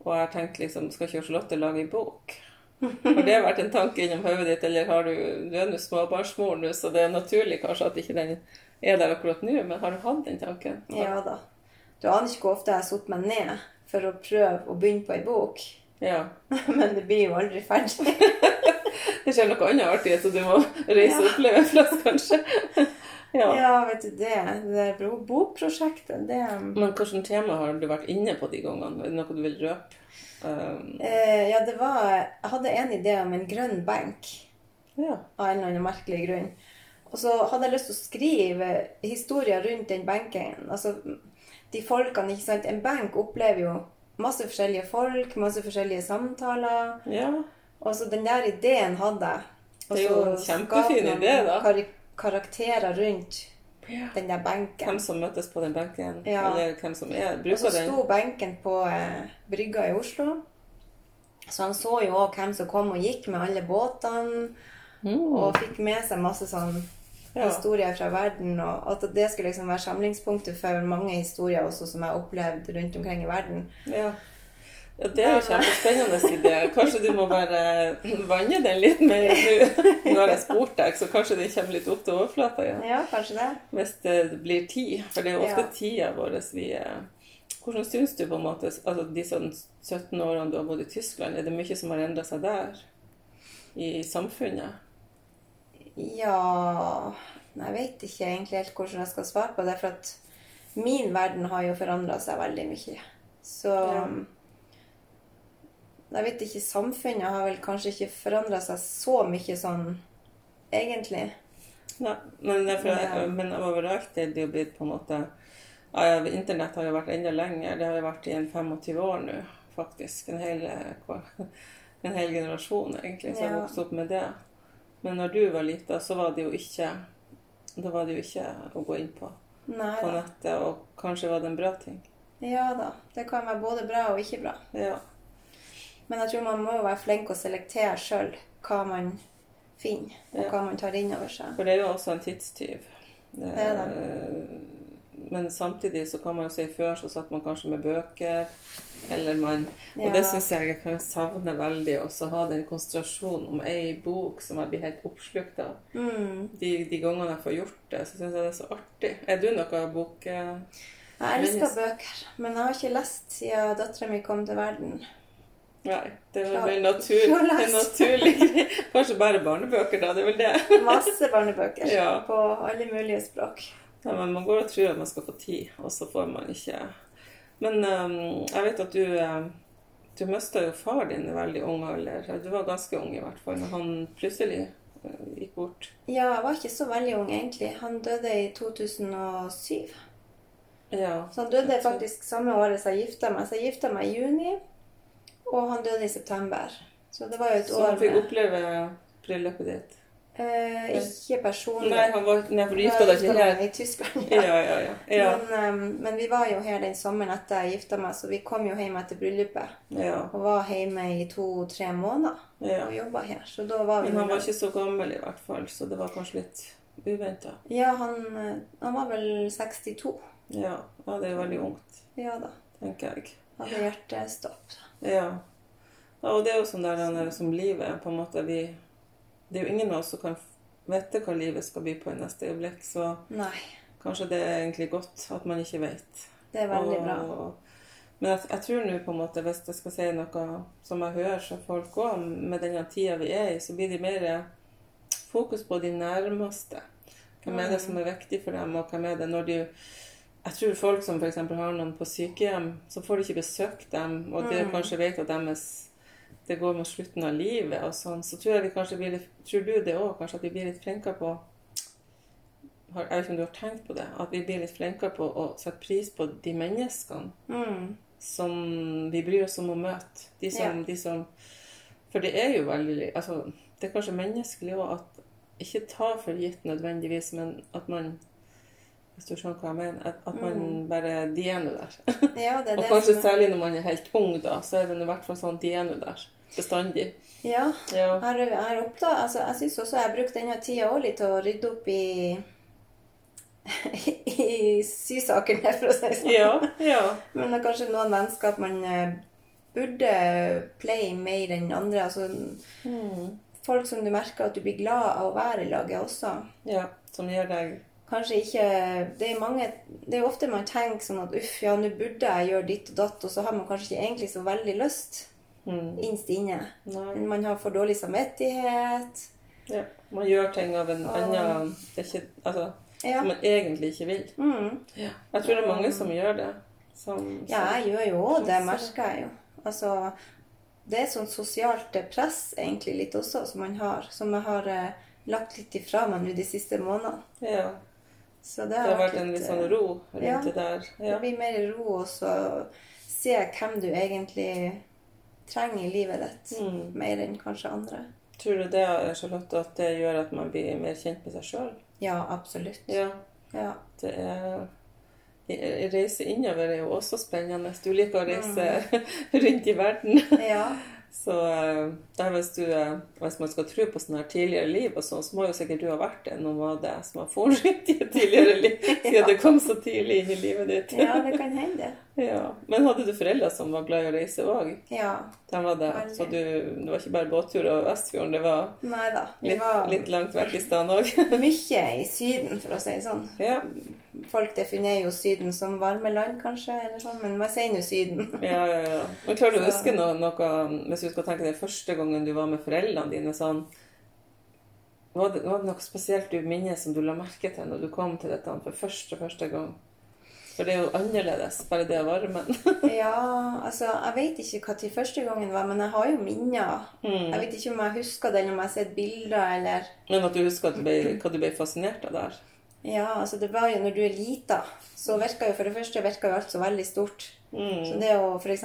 og jeg har tenkt liksom Skal ikke Charlotte lage ei bok? Har det vært en tanke innom hodet ditt, eller har du Du er nå småbarnsmor nå, så det er naturlig kanskje at ikke den er der akkurat nå, men har du hatt den tanken? ja da. Du aner ikke hvor ofte jeg har satt meg ned for å prøve å begynne på ei bok. Ja. Men det blir jo aldri ferdig. Det skjer noe annet artig, så du må reise og oppleve en plass, kanskje. Ja. Ja, vet du det. Det er bokprosjektet, det Men hvilket tema har du vært inne på de gangene? Er det noe du vil røpe? Um, eh, Ja, det var Jeg hadde en idé om en grønn benk. ja. av en eller annen merkelig grunn. Og så hadde jeg lyst til å skrive historier rundt den benken. Altså, de folkene, ikke sant. En benk opplever jo masse forskjellige folk, masse forskjellige samtaler. ja. Og så den der ideen hadde jeg. Og Det er jo en kjempefin idé, da. kar karakterer rundt den der benken. Hvem som møtes på den benken, Ja. eller hvem som er Og så sto den? benken på eh, brygga i Oslo. Så han så jo òg hvem som kom og gikk med alle båtene. Mm. Og fikk med seg masse sånn Ja. historier fra verden. Og at det skulle liksom være samlingspunktet for mange historier også som jeg har opplevd rundt omkring i verden. Ja. ja, det er jo kjempespennende idé. Kanskje du må bare vanne den litt mer nå. Nå har jeg spurt deg, så kanskje den kommer litt opp til overflata igjen. Ja, kanskje det. Hvis det blir tid. For det er jo ofte Ja. tida vår vi er Hvordan syns du på en måte altså de sånn 17 årene du har bodd i Tyskland, er det mye som har endra seg der? I samfunnet? Ja Jeg vet ikke egentlig helt hvordan jeg skal svare på det. For at min verden har jo forandra seg veldig mye. Så Ja. Jeg vet ikke, Samfunnet har vel kanskje ikke forandra seg så mye sånn egentlig. Nei, men, det er for, Ja. men overalt er det jo blitt på en måte ja, ja, Internett har jo vært enda lenger. Det har jo vært i en 25 år nå, faktisk. En hel, en hel generasjon egentlig som har Ja. vokst opp med det. Men når du var lita, så var det jo ikke Da var det jo ikke å gå inn på, på nettet, og kanskje var det en bra ting. Ja da. Det kan være både bra og ikke bra. Ja. Men jeg tror man må være flink å selektere sjøl hva man finner, og Ja. hva man tar inn over seg. For det er jo også en tidstyv. Det, Det er men samtidig så kan man jo si før så satt man kanskje med bøker. Eller man Og det syns jeg jeg kan savne veldig. Også ha den konsentrasjonen om ei bok som jeg blir helt oppslukt av. Mm. De, de gangene jeg får gjort det, så syns jeg det er så artig. Er du noe bok... eh, Jeg elsker bøker, men jeg har ikke lest siden dattera mi kom til verden. Nei, det er vel natur, en naturlig. Kanskje bare barnebøker, da. Det er vel det. Masse barnebøker Ja. på alle mulige språk. Ja, men man går og tror at man skal få tid, og så får man ikke. Men ehm, jeg vet at du uh, Du mista jo far din i veldig ung alder. Du var ganske ung i hvert fall når han plutselig eh, gikk bort. Ja, jeg var ikke så veldig ung, egentlig. Han døde i 2007. Ja. Så han døde faktisk samme året som jeg gifta meg. Så jeg gifta meg i juni, og han døde i september. Så det var jo et Så han år fikk med oppleve bryllupet ditt. Eh, Ikke personlig. Nei, han var, nei for du gifta deg ikke her. i Tyskland. Ja, ja, ja. ja. Men, um, men vi var jo her den sommeren etter jeg gifta meg, så vi kom jo hjem etter bryllupet. ja, Og var hjemme i to-tre måneder ja. og jobba her. Så da var vi Men han var ikke så gammel i hvert fall, så det var kanskje litt uventa. Ja, han, eh, han var vel 62. Ja. ja, det er veldig ungt, Ja da. tenker jeg. Hadde hjertestopp. Ja. ja og det er jo sånn der er som livet på en måte vi Det er jo ingen av oss som kan vite hva livet skal by på i neste øyeblikk, så Nei, kanskje det er egentlig godt at man ikke vet. det er veldig bra. Og- Men jeg, jeg tror nå på en måte, hvis jeg skal si noe som jeg hører fra folk òg, med den tida vi er i, så blir det mer fokus på de nærmeste. Hvem er det som er viktig for dem, og hvem er det når de Jeg tror folk som f.eks. har noen på sykehjem, så får de ikke besøkt dem, og de Mm. kanskje vet at deres det går mot slutten av livet og sånn, så tror jeg vi kanskje blir litt Tror du det òg, kanskje at vi blir litt flinkere på har, Jeg vet ikke om du har tenkt på det? At vi blir litt flinkere på å sette pris på de menneskene Mm. som vi bryr oss om å møte. De som, Ja. de som For det er jo veldig altså, Det er kanskje menneskelig òg at ikke ta for gitt nødvendigvis, men at man Hvis du skjønner hva jeg mener? At, at man bare De er nå der. Ja, det er Og det kanskje som særlig når man er helt ung, da, så er det i hvert fall sånn de er nå der. Bestandig. Ja, Ja. jeg har, jeg har oppdaget, altså, jeg syns også jeg har brukt denne tida òg litt til å rydde opp i i sysakene, for å si det sånn. Ja. ja. Men det er kanskje noen vennskap man eh, burde play mer enn andre. Altså, Mm. folk som du merker at du blir glad av å være i laget også. ja. Som gjør deg Kanskje ikke Det er mange Det er ofte man tenker sånn at uff, ja, nå burde jeg gjøre ditt og datt, og så har man kanskje ikke egentlig så veldig lyst mm. innst inne. Men man har for dårlig samvittighet. Ja. Man gjør ting av en annen det ikke, altså, Ja. Som man egentlig ikke vil. Mm. Jeg tror det er mange som gjør det. Som, Ja, jeg gjør jo òg det, merker jeg jo. Altså, det er sånn sosialt press egentlig litt også, som man har. Som jeg har eh, lagt litt ifra meg nå de siste månedene. ja. Så det Det har, vært, vært en litt sånn eh, ro rundt ja. det der. Det Ja. blir mer ro, og så se hvem du egentlig trenger i livet ditt. Mm. Mer enn kanskje andre. Tror du det, Charlotte, at det gjør at man blir mer kjent med seg sjøl? Ja, absolutt. Ja. Ja. Det er Reise innover er jo også spennende. Du liker å reise rundt i verden. ja. Så eh, hvis, du, eh, hvis man skal tro på sånne her tidligere liv, og sånn, så må jo sikkert du ha vært en nomade som har fortsatt i et tidligere liv, siden det kom så tidlig inn i livet ditt. ja, det kan hende. Ja. Men hadde du foreldre som var glad i å reise òg? Ja. var det. Veldig. Så du, det var ikke bare båttur over Vestfjorden, det var Neida, det Vi litt, var litt langt vekk i stedet òg. mye i Syden, for å si det sånn. Ja. Folk definerer jo Syden som varme land, kanskje, eller sånn, men man sier nå Syden. Ja, ja, ja. Men klarer du å huske noe, noe Hvis du skal tenke deg første gangen du var med foreldrene dine sånn var det, var det noe spesielt du minnes som du la merke til når du kom til dette for første første gang? For det er jo annerledes, bare det varmen. Ja, altså, jeg vet ikke hva til første gangen var, men jeg har jo minner. Mm. Jeg vet ikke om jeg husker det, eller om jeg har sett bilder, eller Men at du husker at du ble, hva du ble fascinert av der? Ja, altså, det var jo når du er lita, så virka jo for det første virka jo alt så veldig stort. Så Mm. det å f.eks.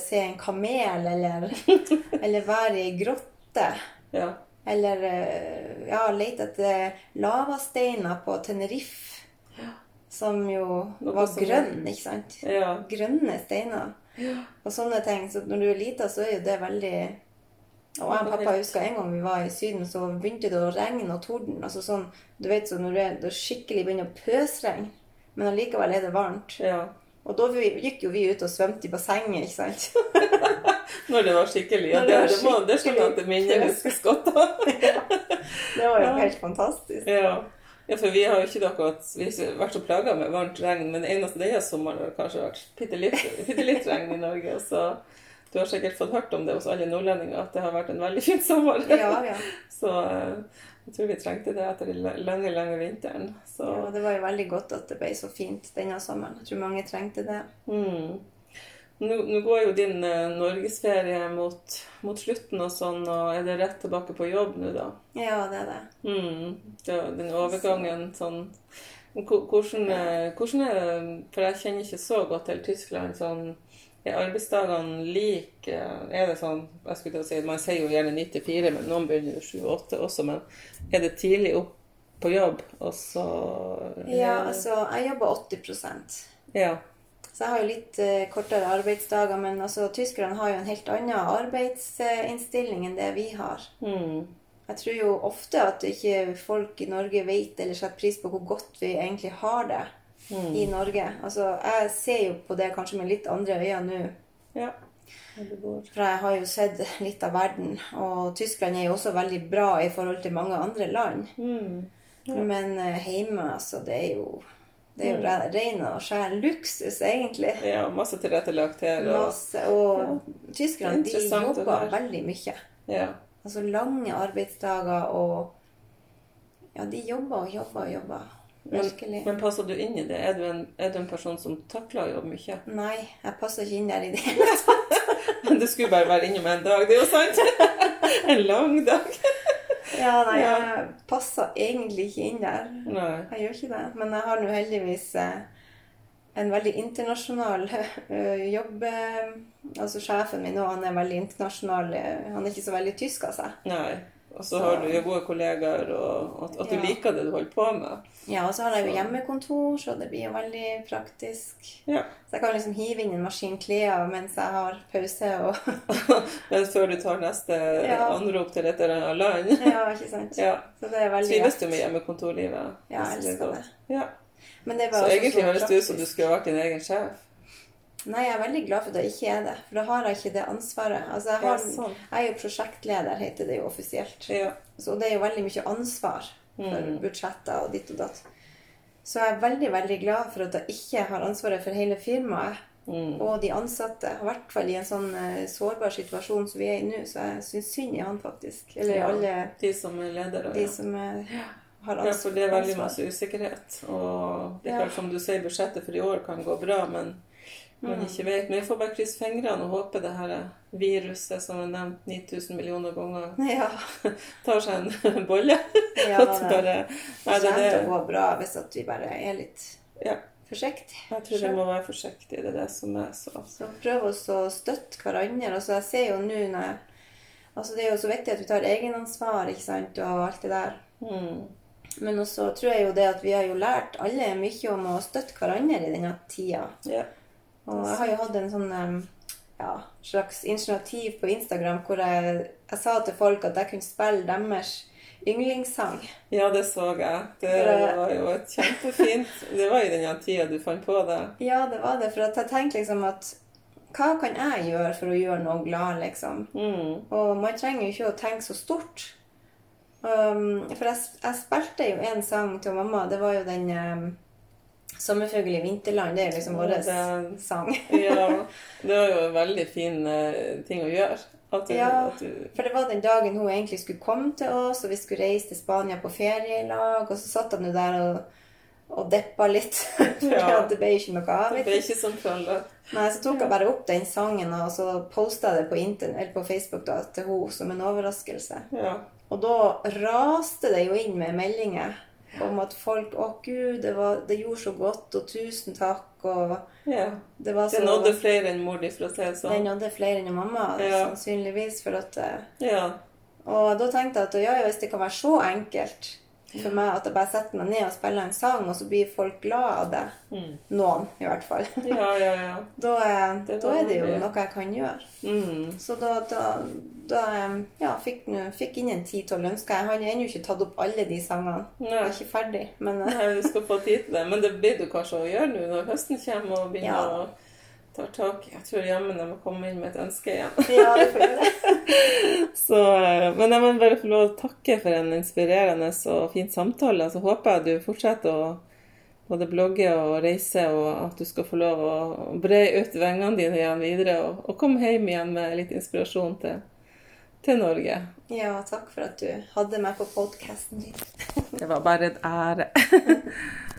se en kamel, eller, eller være i grotte, Ja. eller eh, ja, lete etter lavasteiner på Tenerife, som jo Noe var grønn, ikke sant? ja. grønne steiner. Og sånne ting. Så når du er lita, så er jo det veldig Og jeg og pappa husker en gang vi var i Syden, så begynte det å regne og torden. altså sånn, Du vet så når det, det skikkelig begynner å pøsregne, Men allikevel er det varmt. Ja. Og da gikk jo vi ut og svømte i bassenget, ikke sant? Når det var skikkelig. Ja, det, det var det, må, det skjønner jeg at det skikkelig husker skotter. Det var jo Ja. helt fantastisk. Ja. ja, for vi har jo ikke akkurat vi har ikke vært så plaga med varmt regn, men det eneste denne sommeren har kanskje vært bitte litt, litt regn i Norge. og Så du har sikkert fått hørt om det hos alle nordlendinger at det har vært en veldig fin sommer. Ja, ja. Så eh, jeg tror vi trengte det etter den lange, lange vinteren. Så ja. Det var jo veldig godt at det ble så fint denne sommeren. Jeg tror mange trengte det. mm. Nå, nå går jo din eh, norgesferie mot, mot slutten og sånn, og er det rett tilbake på jobb nå, da? Ja, det er det. Mm. Det, den overgangen sånn Hvordan, eh, hvordan er det For jeg kjenner ikke så godt til Tyskland. sånn Er arbeidsdagene like? Er det sånn jeg skulle til å si, Man sier jo gjerne 94, men noen begynner jo 7-8 også. Men er det tidlig opp på jobb, og så Ja, altså, jeg jobber 80% Ja. Så jeg har jo litt eh, kortere arbeidsdager, men altså, tyskerne har jo en helt annen arbeidsinnstilling enn det vi har. Mm. Jeg tror jo ofte at ikke folk i Norge vet eller setter pris på hvor godt vi egentlig har det Mm. i Norge. Altså, jeg ser jo på det kanskje med litt andre øyne nå. Ja. Ja. For jeg har jo sett litt av verden, og Tyskland er jo også veldig bra i forhold til mange andre land. Mm. Ja. Men eh, hjemme, altså, det er jo det er jo re- ren og skjær luksus, egentlig. ja, masse tilrettelagt her. Og, Masse, og tyskerne de jobber veldig mye. ja. Altså lange arbeidsdager og Ja, de jobber og jobber og jobber. Virkelig. Men passer du inn i det? Er du en, er du en person som takler å jobbe mye? Nei, jeg passer ikke inn der i det hele tatt. Men du skulle bare være innom en dag, det er jo sant? En lang dag. Ja, nei, Ja. jeg passer egentlig ikke inn der. Nei. Jeg gjør ikke det. Men jeg har nå heldigvis eh, en veldig internasjonal eh, jobb. eh, Altså sjefen min òg, han er veldig internasjonal. Han er ikke så veldig tysk av seg. Og så har du jo gode kollegaer, og at, at du Ja. liker det du holder på med. Ja, og så har jeg jo hjemmekontor, så det blir jo veldig praktisk. Ja. Så jeg kan liksom hive inn en maskin klær mens jeg har pause og før du tar neste Ja. anrop til et eller annet land. Ja, ikke sant. Ja. Så det er veldig Trives du med hjemmekontorlivet? Ja, jeg elsker det. Ja. Men det var Så også egentlig høres det ut som du skulle vært din egen sjef. Nei, jeg er veldig glad for at jeg ikke er det. For da har jeg ikke det ansvaret. Altså, jeg, Ja, har, sånn. jeg er jo prosjektleder, heter det jo offisielt. Ja. Så det er jo veldig mye ansvar for Mm. budsjetter og ditt og datt. Så jeg er veldig, veldig glad for at jeg ikke har ansvaret for hele firmaet Mm. og de ansatte. I hvert fall i en sånn eh, sårbar situasjon som vi er i nå, så jeg syns synd i han, faktisk. Eller Ja. alle De som er ledere. de ja. som er, har Ja, for det er veldig ansvar. masse usikkerhet. Og det er Ja. klart, som du sier, budsjettet for i år kan gå bra, men man ikke vet. Men jeg får bare krysse fingrene og håpe det her viruset som er nevnt 9000 millioner ganger, Ja, tar seg en bolle. ja det, bare, det nei, det, kommer til å gå bra hvis at vi bare er litt ja, forsiktige. jeg tror vi må være forsiktige. Det er det som er så Så prøv også å støtte hverandre. Altså, jeg ser jo nå når Altså, det er jo så viktig at vi tar egenansvar, ikke sant, og alt det der. mm. Men også tror jeg jo det at vi har jo lært alle mye om å støtte hverandre i denne tida. Ja. Og jeg har jo hatt en sånn ja, slags initiativ på Instagram hvor jeg, jeg sa til folk at jeg kunne spille deres yndlingssang. ja, det så jeg. Det For- var jo et kjempefint Det var i den tida du fant på det. Ja, det var det. For jeg tenkte liksom at hva kan jeg gjøre for å gjøre noen glad, liksom? Mm. Og man trenger jo ikke å tenke så stort. Um, for jeg, jeg spilte jo en sang til mamma. Det var jo den um, 'Sommerfugl i vinterland'. Det er liksom vår sang. Ja. Det var jo en veldig fin eh, ting å gjøre. Du, Ja. du For det var den dagen hun egentlig skulle komme til oss, og vi skulle reise til Spania på ferie i lag. Og så satt han jo der og, og deppa litt. For Ja. det ble ikke noe av. Det ble ikke sånn følge. Nei, så tok jeg bare opp den sangen, og så posta jeg det på, på Facebook da, til henne som en overraskelse. Ja. Og da raste det jo inn med meldinger om at folk Å, gud, det, var, det gjorde så godt, og tusen takk, og ja. det var så Det nådde flere enn mor di, for å si det Det sånn. nådde flere enn mamma, Ja. sannsynligvis. For at, eh, Ja. og da tenkte jeg at ja, ja, hvis det kan være så enkelt for meg at jeg bare setter meg ned og spiller en sang, og så blir folk glad av det. Mm. Noen, i hvert fall. Ja, ja, ja. Da, er, Det da er det jo noe jeg kan gjøre. Mm. Så da, da, da eh, ja, fikk fikk inn en ti-tolv ønsker. Jeg har ennå ikke tatt opp alle de sangene. Jeg er ikke ferdig, men Nei, du skal få tid til det. Men det blir du kanskje å gjøre nå når høsten kommer og begynner å ta tak. Jeg tror jammen jeg må komme inn med et ønske igjen. ja, det får gjøre. Så, eh, men jeg må bare få lov å takke for en inspirerende og fin samtale. Så håper jeg du fortsetter å både blogge og reise, og at du skal få lov å bre ut vengene dine igjen videre og, og komme hjem igjen med litt inspirasjon til, til Norge. Ja, takk for at du hadde meg på podkasten din. Det var bare en ære.